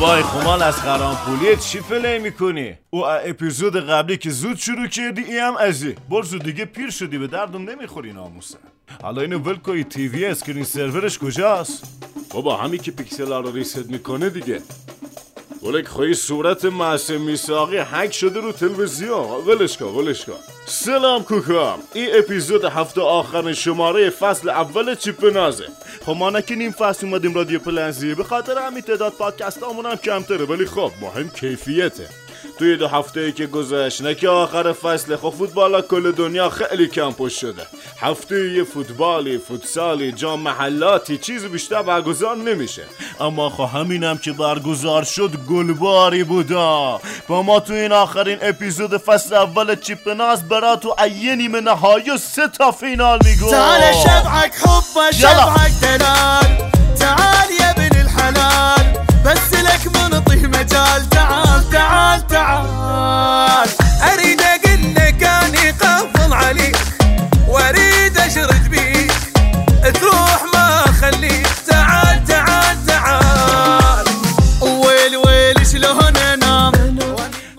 بابای خمال از پولیه چی پلی می‌کنی؟ او اپیزود قبلی که زود شروع کردی ای هم ازی. برزو دیگه پیر شدی به دردم نمی‌خوری ناموسه حالا اینو ولکوی تیوی اسکرین سرورش کجاست؟ بابا همین که پیکسل رو ریست می‌کنه دیگه. ولک خواهی صورت محسن میساقی حک شده رو تلویزیون. ولش کن ولش کن. سلام کوکام. این اپیزود هفته آخر شماره فصل اول چیپ نازه خب ما نیم فصل اومدیم رادیو پلنزی. به خاطر همین تعداد پادکست هم کمتره. ولی خب مهم کیفیته. توی دو هفته ای که گذشت نه که آخر فصل خب فوتبال کل دنیا خیلی کم پشت شده. هفته یه فوتبالی فوتسالی جام محلاتی چیز بیشتر برگزار نمیشه. اما همینم که برگزار شد گلباری بودا. با ما تو این آخرین اپیزود فصل اول چیپ ناز برا تو ایه نیمه نهایی و سه تا فینال میگو تعال شبعك حب شبعك دلال تعال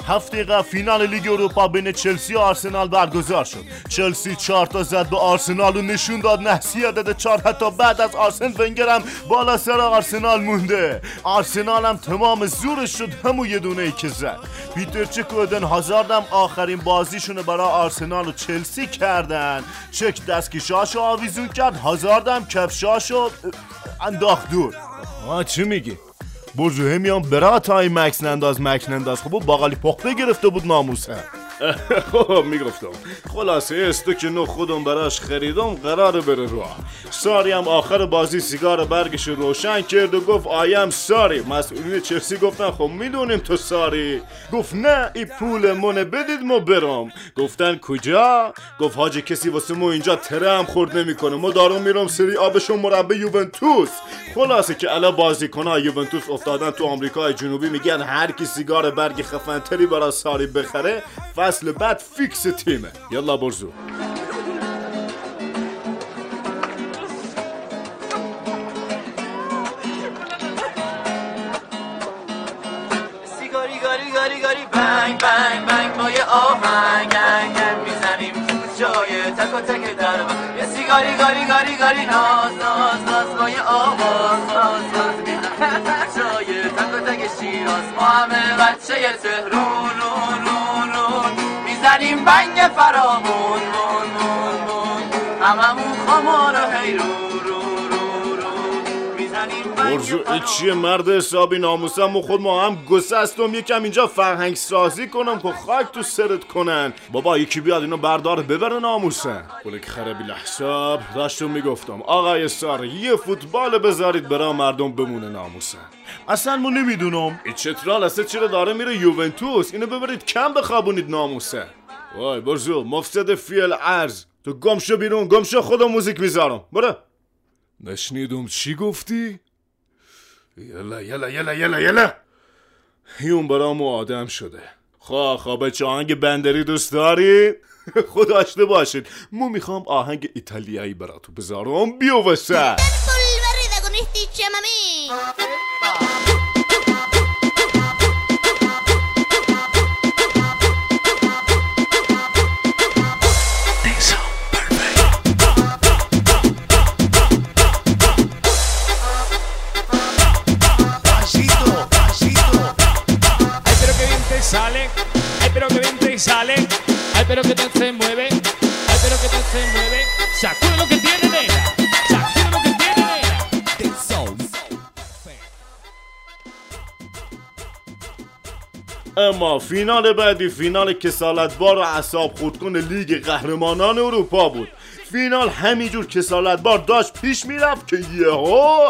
هفته قبل فینال لیگ اروپا بین چلسی و آرسنال برگزار شد. چلسی چهار تا زد به آرسنال و نشون داد نحسی عدد چهار حتی بعد از آرسن ونگر هم بالا سر آرسنال مونده. آرسنال هم تمام زورش شد همون یه دونه ای که زد. پیتر چک و ادن هازارد هم آخرین بازیشونه برای آرسنال و چلسی کردن. چک دستکشاشو آویزون کرد هازارد هم کفشاشو انداخت دور. آه چی میگی؟ برجو همیان برا تای مکس ننداز مکس ننداز. خب باقالی پخته گرفته بود ناموسه. خب می‌گفتم. خلاصه استو که نو خودم براش خریدم قرار بره راه ساری هم آخر بازی سیگار برگش روشن کرد و گفت آیم ساری مسئولین چلسی گفتن خب می‌دونیم تو ساری. گفت نه ای پول منه بدید ما برم. گفتن کجا؟ گفت حاج کسی واسه ما اینجا تره هم خورد نمی‌کنه. ما دارم میرم سری آبشون مربع یوونتوس. خلاصه که الا بازیکنها یوونتوس افتادن تو آمریکای جنوبی میگن هر کی سیگار برگ خفنتری برای ساری بخره فصل بعد فیکس تیمه. یلا برزو. گاری گاری گاری. گاری ناز ناز ناز با یه آواز ناز ناز. جای تک و تک شیراز. ما همه بچه تهرون رون رون رون می‌زنیم بنگ فرامون مون مون مون. هممون خمار و حیرون بنگ برزو ای چیه مرد حسابی ناموسم و خود ما هم گسستم یکم اینجا فرهنگ سازی کنم که خاک تو سرت کنن. بابا یکی بیاد اینو بردار ببره ناموسه. بلک خرابی لحساب داشتم می‌گفتم آقای سار یه فوتبال بذارید برا مردم بمونه ناموسه. اصلا ما نمی‌دونم. این چترال اصلا چرا داره میره یوونتوس؟ اینو ببرید کم بخوابونید ناموسه. وای برزو مفسد فیل ارز تو گمشو بیرون گمشو خدا موزیک می‌ذارم. برو. نشنیدم چی گفتی؟ یلا یلا یلا یلا یلا. یون برامو آدم شده. خواه خواه بچه آهنگ بندری دوست داری؟ خود داشته باشید مو می‌خوام آهنگ ایتالیایی براتو بذارم. بیو وسط. Se mueve. Ay, pero que te se mueve. Sacude lo que tiene, اما فینال بعدی فینال کسالتبار و اعصاب خودکن لیگ قهرمانان اروپا بود. فینال همینجور کسالتبار داشت پیش می‌رفت که یهو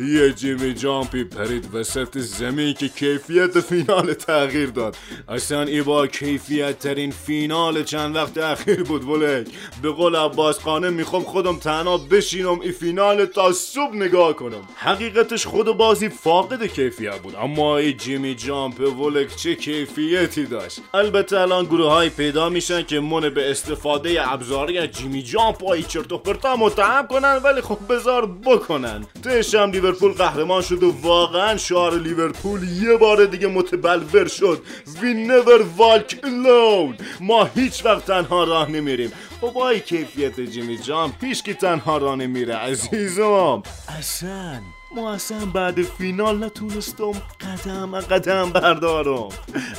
یه جیمی جامپی پرید وسط زمین که کیفیت فینال تغییر داد. اصلا ای با کیفیت ترین فینال چند وقت اخیر بود ولک. به قول عباس خانه می‌خوام خودم تنها بشینم ای فینال تا صبح نگاه کنم. حقیقتش خود بازی فاقد کیفیت بود. اما ای جیمی جامپ ولک کیفیتی داشت. البته الان گروه های پیدا میشن که من به استفاده ابزاری جیمی جام پای چرت و پرتا متهم کنن ولی خب بذار بکنن. تش هم لیورپول قهرمان شد و واقعا شعار لیورپول یه بار دیگه متبلور شد. We never walk alone. ما هیچ وقت تنها راه نمیریم. خب این کیفیت جیمی جام هیچ کی تنها راه نمیره عزیزم. اصلا ما اصلا بعد فینال نتونستم قدم قدم بردارم.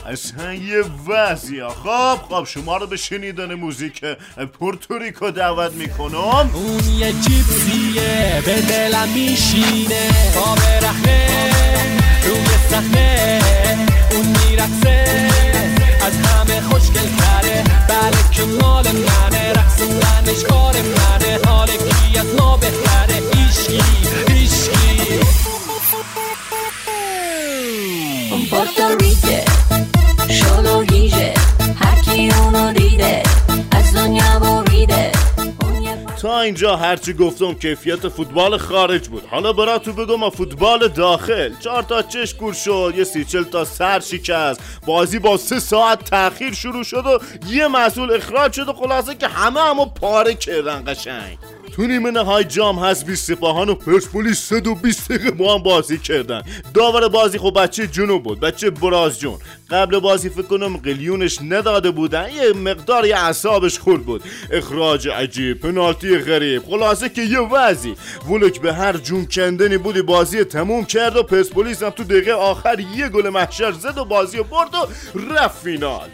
اصلا یه وضعیه. خب خب شما رو به شنیدن موزیک پورتوریکو دعوت می‌کنم. اون یه جیپسیه به دلم میشینه. پا برهنه روی صحنه اون میرقصه از همه خوشگل تره بله که مال منه رقصوندنش کار منه. حال کی از ما بهتره؟ تا اینجا هرچی گفتم کیفیت فوتبال خارج بود. حالا براتون بگم فوتبال داخل. چهار تا چش کور شد یه سی چل تا سر شکست. بازی با سه ساعت تاخیر شروع شد و یه مسئول اخراج شد و خلاصه که همه همو پاره کردن قشنگ. تو نیمه نهای جام حسبی سپاهان و پرسپولیس 120 دقیقه با هم بازی کردن. داور بازی خب بچه جنوب بود بچه براز جون. قبل بازی فکر کنم قلیونش نداده بودن یه مقدار یه اعصابش خورد بود. اخراج عجیب پنالتی غریب. خلاصه که یه وضعی. ولک به هر جون کندنی بودی بازی تموم کرد و پرسپولیس هم تو دقیقه آخر یه گل محشر زد و بازی برد و رفت فینال.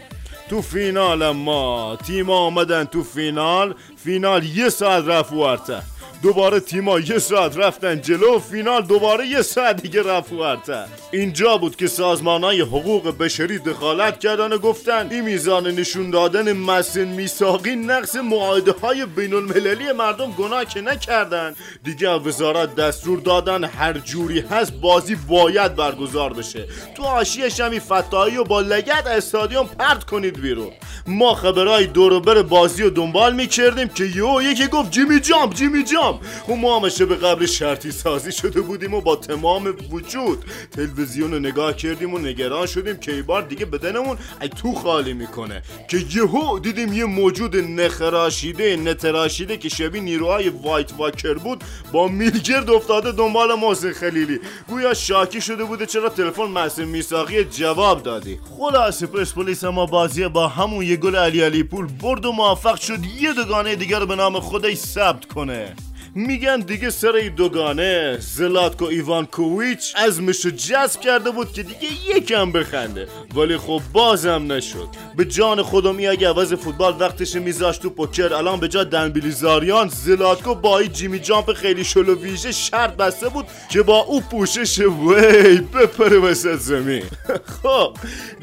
تو فینال ما. تیم آمدن تو فینال. فینال یه ساعت رفت ورته دوباره تیما یه ساعت رفتن جلو فینال دوباره یه ساعت دیگه رفت ورته اینجا بود که سازمان های حقوق بشری دخالت کردن و گفتن این میزان نشون دادن مسن میساقی نقص معاهده های بین المللی مردم گناه که نکردن. دیگه وزارت دستور دادن هر جوری هست بازی باید برگزار بشه. تو آشی شمی فتایی و با لگت استادیوم پرت کنید بیرون. ما خبرهای دوروبر بازی رو دنبال می‌کردیم که یهو یکی گفت جیمی جام جیمی جام و ما هم به قبل شرطی سازی شده بودیم و با تمام وجود تلویزیون رو نگاه کردیم و نگران شدیم که بار دیگه بدنمون ای تو خالی می‌کنه. که یهو دیدیم یه موجود نخراشیده نتراشیده که شبیه نیروهای وایت واکر بود با میلگرد افتاده دنبال محسن خلیلی. گویا شاکی شده بوده چرا تلفن محسن میساقی؟ جواب دادی. خلاصه پرسپولیس ما بازی با همون یه گل علی علی پول برد و موفق شد یه دوگانه دیگر به نام خودش ثبت کنه. میگن دیگه سر این دوگانه زلاتکو ایوانکوویچ ازمشو جذب کرده بود که دیگه یکم بخنده. ولی خب بازم نشد. به جان خودم اگه عوض فوتبال وقتش میذاشت تو پوکر الان به جا دنبیلیزاریان زلاتکو با این جیمی جامپ خیلی شلو ویژه شرط بسته بود که با او پوشش وی بپره وسط زمین. خب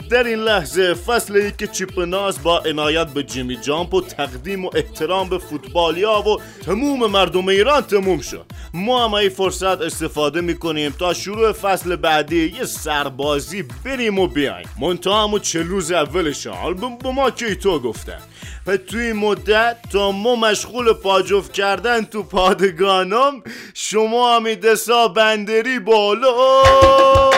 در این لحظه فصل ای که چیپناز با عنایت به جیمی جامپ و تقدیم و احترام به فوتبالیا و تموم مردم ایران تموم شد. ما هم این فرصت استفاده می‌کنیم تا شروع فصل بعدی یه سربازی بریم و بیایم. منتها همون چه روز اولش به ما که تو گفتن و توی مدت تا ما مشغول پاجوف کردن تو پادگانم شما هم دسا بندری بالا.